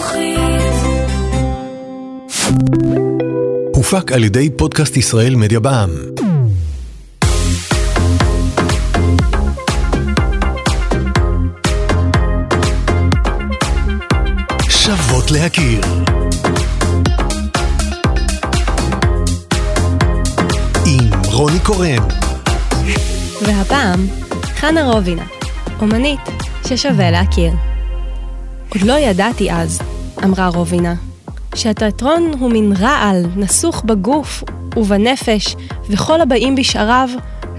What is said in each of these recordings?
חינוכית. הופק על ידי פודקאסט ישראל מדיה בע"מ. שוות להכיר. עם רוני קורן. והפעם, חנה רובינה, אומנית ששווה להכיר. עוד לא ידעתי אז, אמרה רובינה, שהתיאטרון הוא מין רעל נסוך בגוף ובנפש, וכל הבאים בשעריו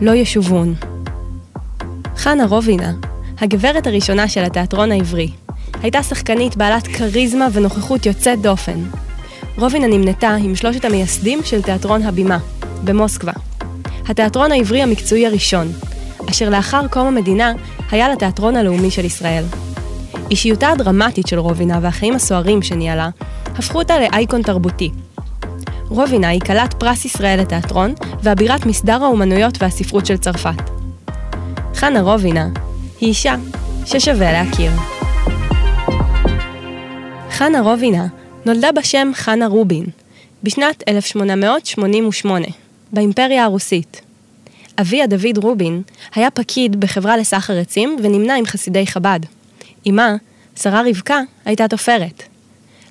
לא ישובון. חנה רובינה, הגברת הראשונה של התיאטרון העברי, הייתה שחקנית בעלת כריזמה ונוכחות יוצאת דופן. רובינה נמנתה עם שלושת המייסדים של תיאטרון הבימה, במוסקבה. התיאטרון העברי המקצועי הראשון, אשר לאחר קום המדינה היה לתיאטרון הלאומי של ישראל. אישיותה הדרמטית של רובינה והחיים הסוערים שניהלה, הפכו אותה לאייקון תרבותי. רובינה היא כלת פרס ישראל לתיאטרון ואבירת מסדר האומנויות והספרות של צרפת. חנה רובינה היא אישה ששווה להכיר. חנה רובינה נולדה בשם חנה רובין בשנת 1888 באימפריה הרוסית. אביה דוד רובין היה פקיד בחברה לסחר עצים ונמנה עם חסידי חב"ד. אמה, שרה רבקה, הייתה תופרת.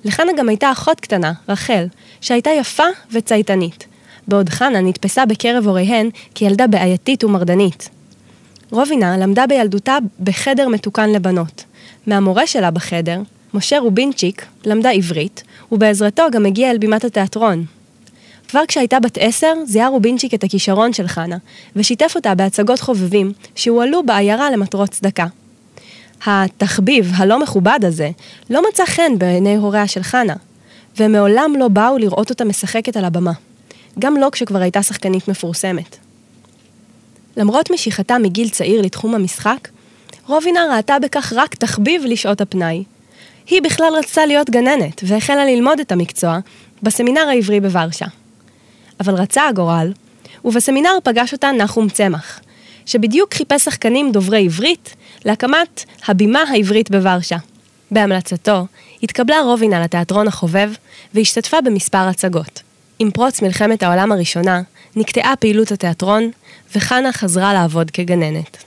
לחנה גם הייתה אחות קטנה, רחל, שהייתה יפה וצייתנית, בעוד חנה נתפסה בקרב הוריהן כילדה בעייתית ומרדנית. רובינה למדה בילדותה בחדר מתוקן לבנות. מהמורה שלה בחדר, משה רובינצ'יק, למדה עברית, ובעזרתו גם הגיעה אל בימת התיאטרון. כבר כשהייתה בת עשר, זיהה רובינצ'יק את הכישרון של חנה, ושיתף אותה בהצגות חובבים שהועלו בעיירה למטרות צדקה. התחביב הלא מכובד הזה לא מצא חן בעיני הוריה של חנה, והם מעולם לא באו לראות אותה משחקת על הבמה, גם לא כשכבר הייתה שחקנית מפורסמת. למרות משיכתה מגיל צעיר לתחום המשחק, רובינה ראתה בכך רק תחביב לשעות הפנאי. היא בכלל רצתה להיות גננת, והחלה ללמוד את המקצוע בסמינר העברי בוורשה. אבל רצה הגורל, ובסמינר פגש אותה נחום צמח, שבדיוק חיפש שחקנים דוברי עברית להקמת הבימה העברית בוורשה. בהמלצתו, התקבלה רובינה לתיאטרון החובב והשתתפה במספר הצגות. עם פרוץ מלחמת העולם הראשונה, נקטעה פעילות התיאטרון, וחנה חזרה לעבוד כגננת.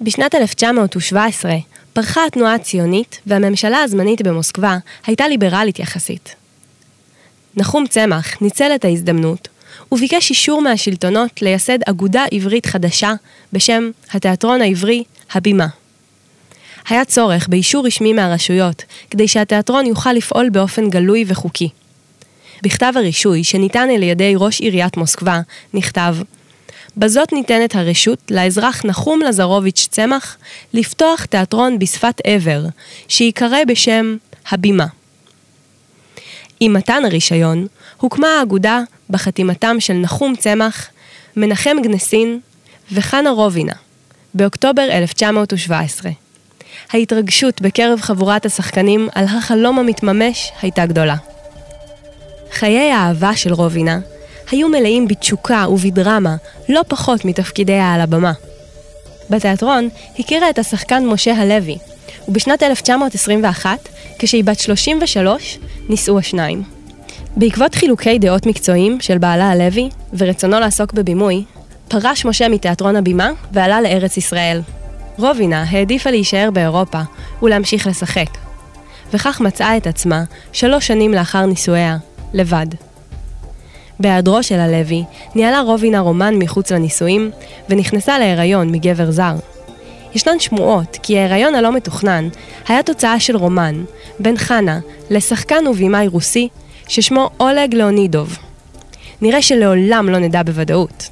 בשנת 1917 פרחה התנועה הציונית, והממשלה הזמנית במוסקבה הייתה ליברלית יחסית. נחום צמח ניצל את ההזדמנות וביקש אישור מהשלטונות לייסד אגודה עברית חדשה בשם התיאטרון העברי הבימה. היה צורך באישור רשמי מהרשויות כדי שהתיאטרון יוכל לפעול באופן גלוי וחוקי. בכתב הרישוי שניתן על ידי ראש עיריית מוסקבה נכתב בזאת ניתנת הרשות לאזרח נחום לזרוביץ' צמח לפתוח תיאטרון בשפת עבר, שייקרא בשם הבימה. עם מתן הרישיון, הוקמה האגודה בחתימתם של נחום צמח, מנחם גנסין וחנה רובינה, באוקטובר 1917. ההתרגשות בקרב חבורת השחקנים על החלום המתממש הייתה גדולה. חיי האהבה של רובינה היו מלאים בתשוקה ובדרמה, לא פחות מתפקידיה על הבמה. בתיאטרון הכירה את השחקן משה הלוי, ובשנת 1921, כשהיא בת 33, נישאו השניים. בעקבות חילוקי דעות מקצועיים של בעלה הלוי ורצונו לעסוק בבימוי, פרש משה מתיאטרון הבימה ועלה לארץ ישראל. רובינה העדיפה להישאר באירופה ולהמשיך לשחק. וכך מצאה את עצמה, שלוש שנים לאחר נישואיה, לבד. בהיעדרו של הלוי, ניהלה רובינה רומן מחוץ לנישואים, ונכנסה להיריון מגבר זר. ישנן שמועות כי ההיריון הלא מתוכנן היה תוצאה של רומן בין חנה לשחקן ובימאי רוסי ששמו אולג לאונידוב. נראה שלעולם לא נדע בוודאות.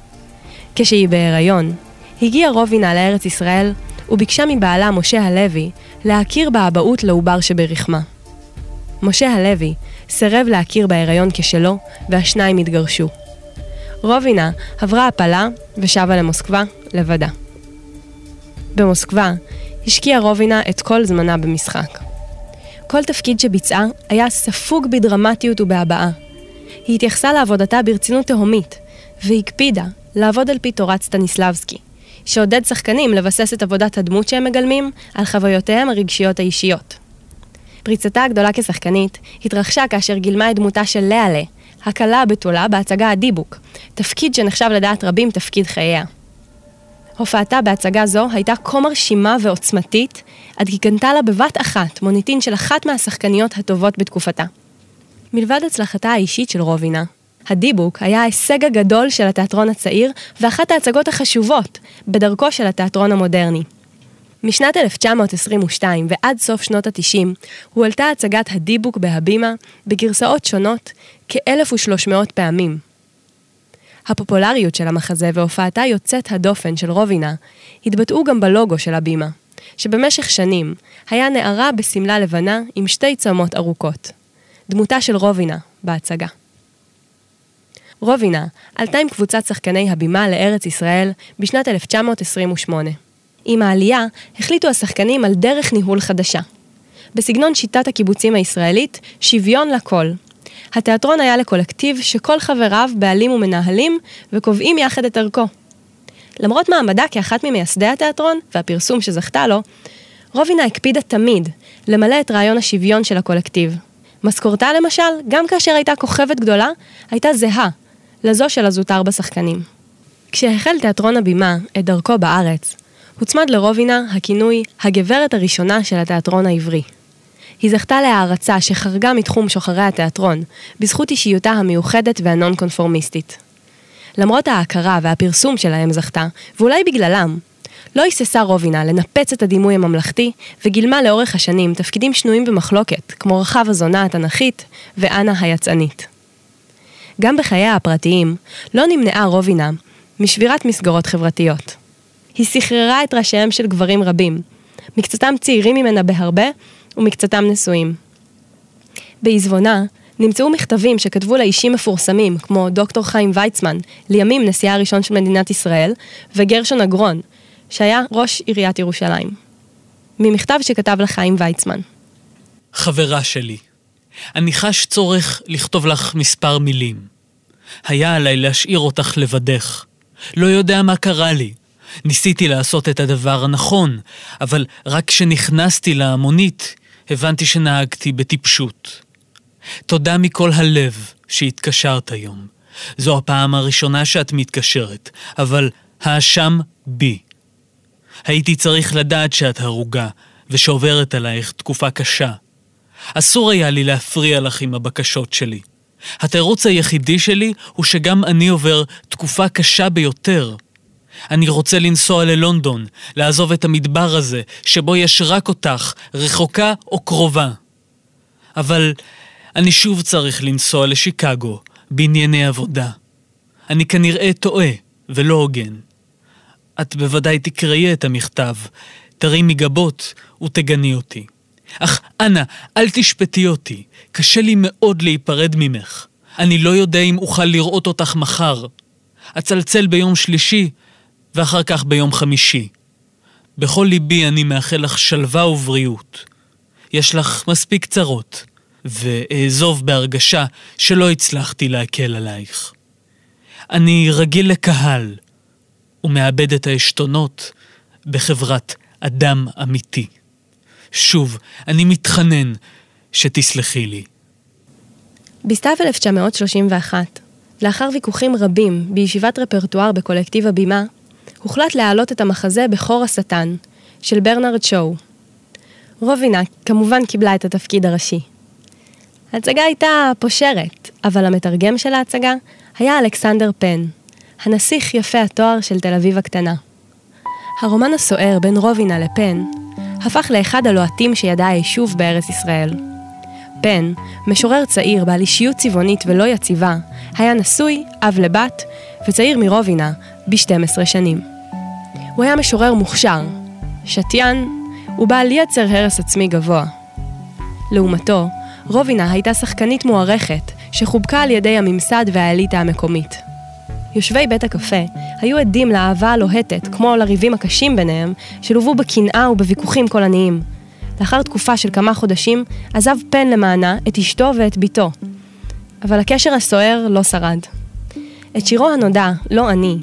כשהיא בהיריון, הגיעה רובינה לארץ ישראל וביקשה מבעלה משה הלוי להכיר באבהות לעובר שברחמה. משה הלוי סירב להכיר בהיריון כשלו, והשניים התגרשו. רובינה עברה הפלה ושבה למוסקבה לבדה. במוסקבה השקיעה רובינה את כל זמנה במשחק. כל תפקיד שביצעה היה ספוג בדרמטיות ובהבעה. היא התייחסה לעבודתה ברצינות תהומית, והקפידה לעבוד על פי תורת סטניסלבסקי, שעודד שחקנים לבסס את עבודת הדמות שהם מגלמים על חוויותיהם הרגשיות האישיות. פריצתה הגדולה כשחקנית התרחשה כאשר גילמה את דמותה של לאלה, הכלה הבתולה בהצגה הדיבוק, תפקיד שנחשב לדעת רבים תפקיד חייה. הופעתה בהצגה זו הייתה כה מרשימה ועוצמתית, עד כי קנתה לה בבת אחת מוניטין של אחת מהשחקניות הטובות בתקופתה. מלבד הצלחתה האישית של רובינה, הדיבוק היה ההישג הגדול של התיאטרון הצעיר ואחת ההצגות החשובות בדרכו של התיאטרון המודרני. משנת 1922 ועד סוף שנות ה-90 הועלתה הצגת הדיבוק בהבימה בגרסאות שונות כ-1,300 פעמים. הפופולריות של המחזה והופעתה יוצאת הדופן של רובינה התבטאו גם בלוגו של הבימה, שבמשך שנים היה נערה בשמלה לבנה עם שתי צמות ארוכות. דמותה של רובינה בהצגה. רובינה עלתה עם קבוצת שחקני הבימה לארץ ישראל בשנת 1928. עם העלייה החליטו השחקנים על דרך ניהול חדשה. בסגנון שיטת הקיבוצים הישראלית, שוויון לכל. התיאטרון היה לקולקטיב שכל חבריו בעלים ומנהלים וקובעים יחד את ערכו. למרות מעמדה כאחת ממייסדי התיאטרון והפרסום שזכתה לו, רובינה הקפידה תמיד למלא את רעיון השוויון של הקולקטיב. משכורתה למשל, גם כאשר הייתה כוכבת גדולה, הייתה זהה לזו של הזוטר בשחקנים. כשהחל תיאטרון הבימה את דרכו בארץ, הוצמד לרובינה הכינוי הגברת הראשונה של התיאטרון העברי. היא זכתה להערצה שחרגה מתחום שוחרי התיאטרון, בזכות אישיותה המיוחדת והנון קונפורמיסטית. למרות ההכרה והפרסום שלהם זכתה, ואולי בגללם, לא היססה רובינה לנפץ את הדימוי הממלכתי, וגילמה לאורך השנים תפקידים שנויים במחלוקת, כמו רחב הזונה התנ"כית ואנה היצאנית. גם בחייה הפרטיים, לא נמנעה רובינה משבירת מסגרות חברתיות. היא סחררה את ראשיהם של גברים רבים, מקצתם צעירים ממנה בהרבה ומקצתם נשואים. בעזבונה נמצאו מכתבים שכתבו לאישים מפורסמים, כמו דוקטור חיים ויצמן, לימים נשיאה הראשון של מדינת ישראל, וגרשון אגרון, שהיה ראש עיריית ירושלים. ממכתב שכתב לחיים ויצמן. חברה שלי, אני חש צורך לכתוב לך מספר מילים. היה עליי להשאיר אותך לבדך. לא יודע מה קרה לי. ניסיתי לעשות את הדבר הנכון, אבל רק כשנכנסתי להמונית, הבנתי שנהגתי בטיפשות. תודה מכל הלב שהתקשרת היום. זו הפעם הראשונה שאת מתקשרת, אבל האשם בי. הייתי צריך לדעת שאת הרוגה, ושעוברת עלייך תקופה קשה. אסור היה לי להפריע לך עם הבקשות שלי. התירוץ היחידי שלי הוא שגם אני עובר תקופה קשה ביותר. אני רוצה לנסוע ללונדון, לעזוב את המדבר הזה, שבו יש רק אותך, רחוקה או קרובה. אבל אני שוב צריך לנסוע לשיקגו, בענייני עבודה. אני כנראה טועה, ולא הוגן. את בוודאי תקראי את המכתב, תרימי גבות ותגני אותי. אך אנא, אל תשפטי אותי, קשה לי מאוד להיפרד ממך. אני לא יודע אם אוכל לראות אותך מחר. אצלצל ביום שלישי, ואחר כך ביום חמישי. בכל ליבי אני מאחל לך שלווה ובריאות. יש לך מספיק צרות, ואעזוב בהרגשה שלא הצלחתי להקל עלייך. אני רגיל לקהל, ומאבד את העשתונות בחברת אדם אמיתי. שוב, אני מתחנן שתסלחי לי. בסתיו 1931, לאחר ויכוחים רבים בישיבת רפרטואר בקולקטיב הבימה, הוחלט להעלות את המחזה בכור השטן, של ברנרד שואו. רובינה כמובן קיבלה את התפקיד הראשי. ההצגה הייתה פושרת, אבל המתרגם של ההצגה היה אלכסנדר פן, הנסיך יפה התואר של תל אביב הקטנה. הרומן הסוער בין רובינה לפן הפך לאחד הלוהטים שידע היישוב בארץ ישראל. פן, משורר צעיר בעל אישיות צבעונית ולא יציבה, היה נשוי, אב לבת, וצעיר מרובינה, ב-12 שנים. הוא היה משורר מוכשר, שתיין ובעל יצר הרס עצמי גבוה. לעומתו, רובינה הייתה שחקנית מוערכת, שחובקה על ידי הממסד והאליטה המקומית. יושבי בית הקפה היו עדים לאהבה הלוהטת, כמו לריבים הקשים ביניהם, שלוו בקנאה ובוויכוחים קולניים. לאחר תקופה של כמה חודשים, עזב פן למענה את אשתו ואת בתו. אבל הקשר הסוער לא שרד. את שירו הנודע, "לא אני",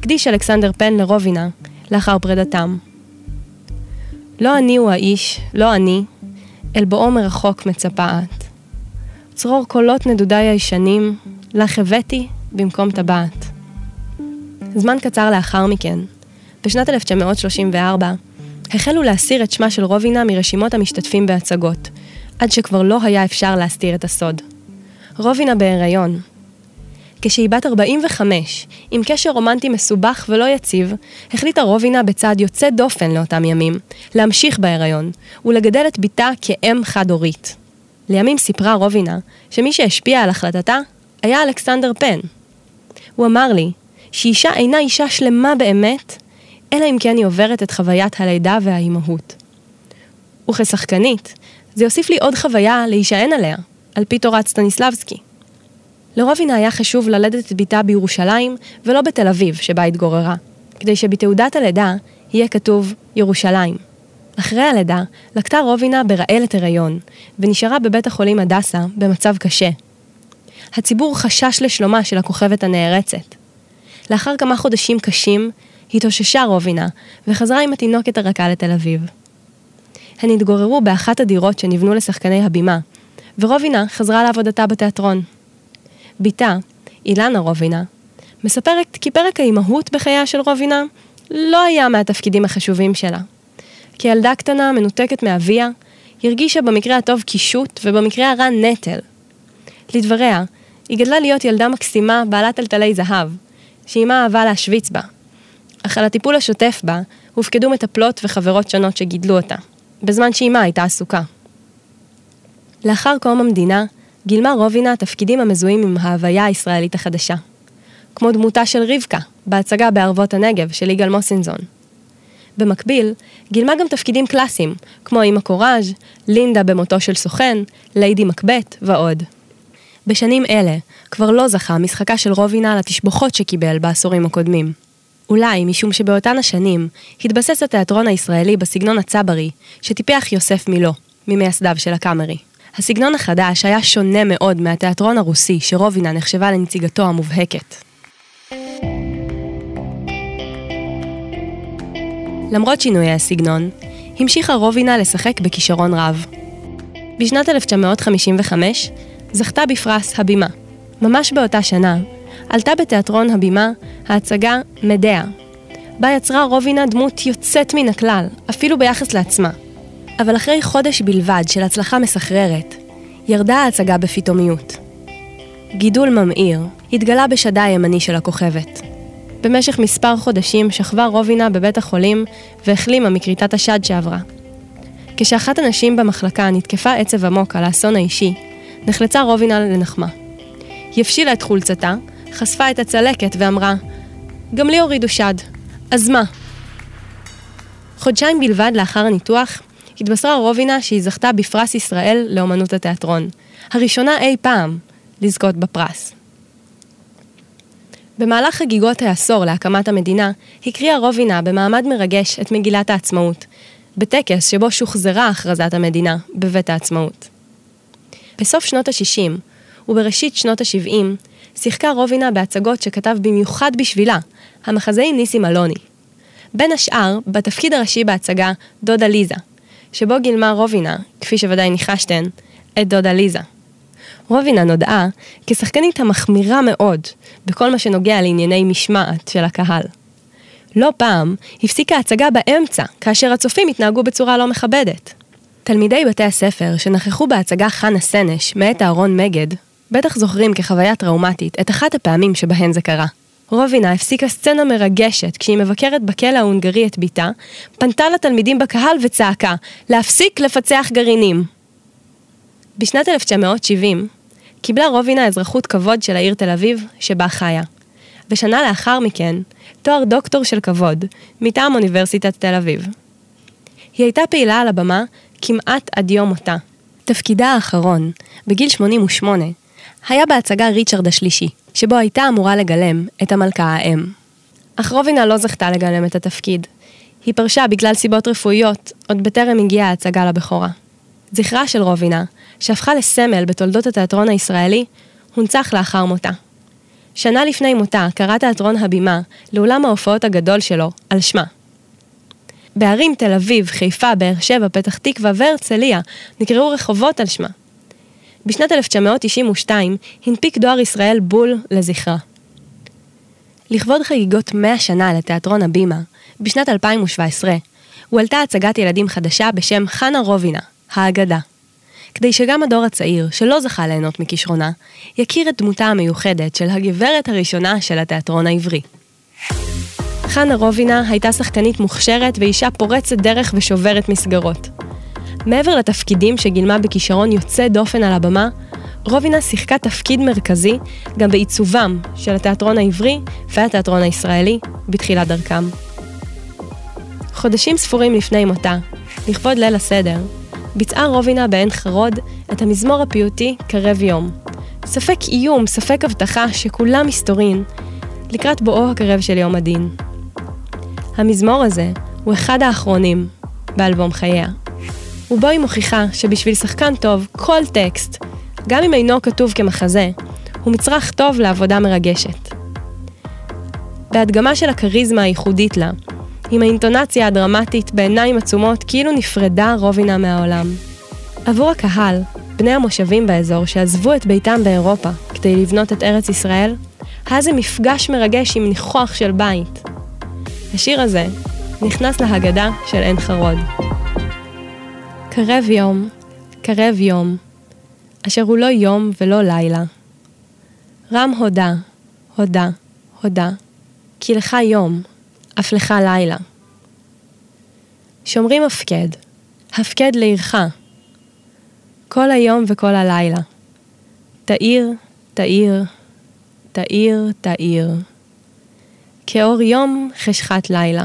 הקדיש אלכסנדר פן לרובינה, לאחר פרידתם. לא אני הוא האיש, לא אני, אל בואו מרחוק מצפעת. צרור קולות נדודיי הישנים, לך הבאתי במקום טבעת. זמן קצר לאחר מכן, בשנת 1934, החלו להסיר את שמה של רובינה מרשימות המשתתפים בהצגות, עד שכבר לא היה אפשר להסתיר את הסוד. רובינה בהיריון. כשהיא בת 45, עם קשר רומנטי מסובך ולא יציב, החליטה רובינה בצעד יוצא דופן לאותם ימים, להמשיך בהיריון, ולגדל את בתה כאם חד-הורית. לימים סיפרה רובינה שמי שהשפיע על החלטתה היה אלכסנדר פן. הוא אמר לי שאישה אינה אישה שלמה באמת, אלא אם כן היא עוברת את חוויית הלידה והאימהות. וכשחקנית, זה יוסיף לי עוד חוויה להישען עליה, על פי תורת סטניסלבסקי. לרובינה היה חשוב ללדת את בתה בירושלים ולא בתל אביב, שבה התגוררה, כדי שבתעודת הלידה יהיה כתוב ירושלים. אחרי הלידה, לקטה רובינה ברעלת הריון, ונשארה בבית החולים הדסה במצב קשה. הציבור חשש לשלומה של הכוכבת הנערצת. לאחר כמה חודשים קשים, התאוששה רובינה, וחזרה עם התינוקת הרכה לתל אביב. הן התגוררו באחת הדירות שנבנו לשחקני הבימה, ורובינה חזרה לעבודתה בתיאטרון. בתה, אילנה רובינה, מספרת כי פרק האימהות בחייה של רובינה לא היה מהתפקידים החשובים שלה. כילדה קטנה מנותקת מאביה, הרגישה במקרה הטוב קישוט ובמקרה הרע נטל. לדבריה, היא גדלה להיות ילדה מקסימה בעלת טלטלי זהב, שאימה אהבה להשוויץ בה. אך על הטיפול השוטף בה הופקדו מטפלות וחברות שונות שגידלו אותה, בזמן שאימה הייתה עסוקה. לאחר קום המדינה, גילמה רובינה תפקידים המזוהים עם ההוויה הישראלית החדשה. כמו דמותה של רבקה, בהצגה בערבות הנגב של יגאל מוסינזון. במקביל, גילמה גם תפקידים קלאסיים, כמו אימא קוראז', לינדה במותו של סוכן, ליידי מקבט ועוד. בשנים אלה, כבר לא זכה משחקה של רובינה לתשבוכות שקיבל בעשורים הקודמים. אולי משום שבאותן השנים התבסס התיאטרון הישראלי בסגנון הצברי, שטיפח יוסף מילו, ממייסדיו של הקאמרי. הסגנון החדש היה שונה מאוד מהתיאטרון הרוסי שרובינה נחשבה לנציגתו המובהקת. למרות שינויי הסגנון, המשיכה רובינה לשחק בכישרון רב. בשנת 1955 זכתה בפרס הבימה. ממש באותה שנה, עלתה בתיאטרון הבימה ההצגה מדעה, בה יצרה רובינה דמות יוצאת מן הכלל, אפילו ביחס לעצמה. אבל אחרי חודש בלבד של הצלחה מסחררת, ירדה ההצגה בפתאומיות. גידול ממאיר התגלה בשדה הימני של הכוכבת. במשך מספר חודשים שכבה רובינה בבית החולים והחלימה מכריתת השד שעברה. כשאחת הנשים במחלקה נתקפה עצב עמוק על האסון האישי, נחלצה רובינה לנחמה. היא הפשילה את חולצתה, חשפה את הצלקת ואמרה, גם לי הורידו שד, אז מה? חודשיים בלבד לאחר הניתוח, התבשרה רובינה שהיא זכתה בפרס ישראל לאמנות התיאטרון, הראשונה אי פעם לזכות בפרס. במהלך חגיגות העשור להקמת המדינה, הקריאה רובינה במעמד מרגש את מגילת העצמאות, בטקס שבו שוחזרה הכרזת המדינה בבית העצמאות. בסוף שנות ה-60 ובראשית שנות ה-70, שיחקה רובינה בהצגות שכתב במיוחד בשבילה, המחזאי ניסים אלוני. בין השאר, בתפקיד הראשי בהצגה דודה ליזה, שבו גילמה רובינה, כפי שוודאי ניחשתן, את דודה ליזה. רובינה נודעה כשחקנית המחמירה מאוד בכל מה שנוגע לענייני משמעת של הקהל. לא פעם הפסיקה הצגה באמצע, כאשר הצופים התנהגו בצורה לא מכבדת. תלמידי בתי הספר שנכחו בהצגה חנה סנש מאת אהרון מגד, בטח זוכרים כחוויה טראומטית את אחת הפעמים שבהן זה קרה. רובינה הפסיקה סצנה מרגשת כשהיא מבקרת בכלא ההונגרי את בתה, פנתה לתלמידים בקהל וצעקה, להפסיק לפצח גרעינים. בשנת 1970 קיבלה רובינה אזרחות כבוד של העיר תל אביב, שבה חיה. ושנה לאחר מכן, תואר דוקטור של כבוד, מטעם אוניברסיטת תל אביב. היא הייתה פעילה על הבמה כמעט עד יום מותה. תפקידה האחרון, בגיל 88, היה בהצגה ריצ'רד השלישי, שבו הייתה אמורה לגלם את המלכה האם. אך רובינה לא זכתה לגלם את התפקיד. היא פרשה בגלל סיבות רפואיות, עוד בטרם הגיעה ההצגה לבכורה. זכרה של רובינה, שהפכה לסמל בתולדות התיאטרון הישראלי, הונצח לאחר מותה. שנה לפני מותה קרא תיאטרון הבימה לאולם ההופעות הגדול שלו, על שמה. בערים תל אביב, חיפה, באר שבע, פתח תקווה והרצליה נקראו רחובות על שמה. בשנת 1992 הנפיק דואר ישראל בול לזכרה. לכבוד חגיגות 100 שנה לתיאטרון הבימה, בשנת 2017, הועלתה הצגת ילדים חדשה בשם חנה רובינה, האגדה. כדי שגם הדור הצעיר, שלא זכה ליהנות מכישרונה, יכיר את דמותה המיוחדת של הגברת הראשונה של התיאטרון העברי. חנה רובינה הייתה שחקנית מוכשרת ואישה פורצת דרך ושוברת מסגרות. מעבר לתפקידים שגילמה בכישרון יוצא דופן על הבמה, רובינה שיחקה תפקיד מרכזי גם בעיצובם של התיאטרון העברי והתיאטרון הישראלי בתחילת דרכם. חודשים ספורים לפני מותה, לכבוד ליל הסדר, ביצעה רובינה בעין חרוד את המזמור הפיוטי קרב יום. ספק איום, ספק הבטחה שכולם מסתורין, לקראת בואו הקרב של יום הדין. המזמור הזה הוא אחד האחרונים באלבום חייה. ובו היא מוכיחה שבשביל שחקן טוב, כל טקסט, גם אם אינו כתוב כמחזה, הוא מצרך טוב לעבודה מרגשת. בהדגמה של הכריזמה הייחודית לה, עם האינטונציה הדרמטית בעיניים עצומות כאילו נפרדה רובינה מהעולם. עבור הקהל, בני המושבים באזור שעזבו את ביתם באירופה כדי לבנות את ארץ ישראל, היה זה מפגש מרגש עם ניחוח של בית. השיר הזה נכנס להגדה של עין חרוד. קרב יום, קרב יום, אשר הוא לא יום ולא לילה. רם הודה, הודה, הודה, כי לך יום, אף לך לילה. שומרים הפקד, הפקד לעירך, כל היום וכל הלילה. תאיר, תאיר, תאיר, תאיר. כאור יום חשכת לילה.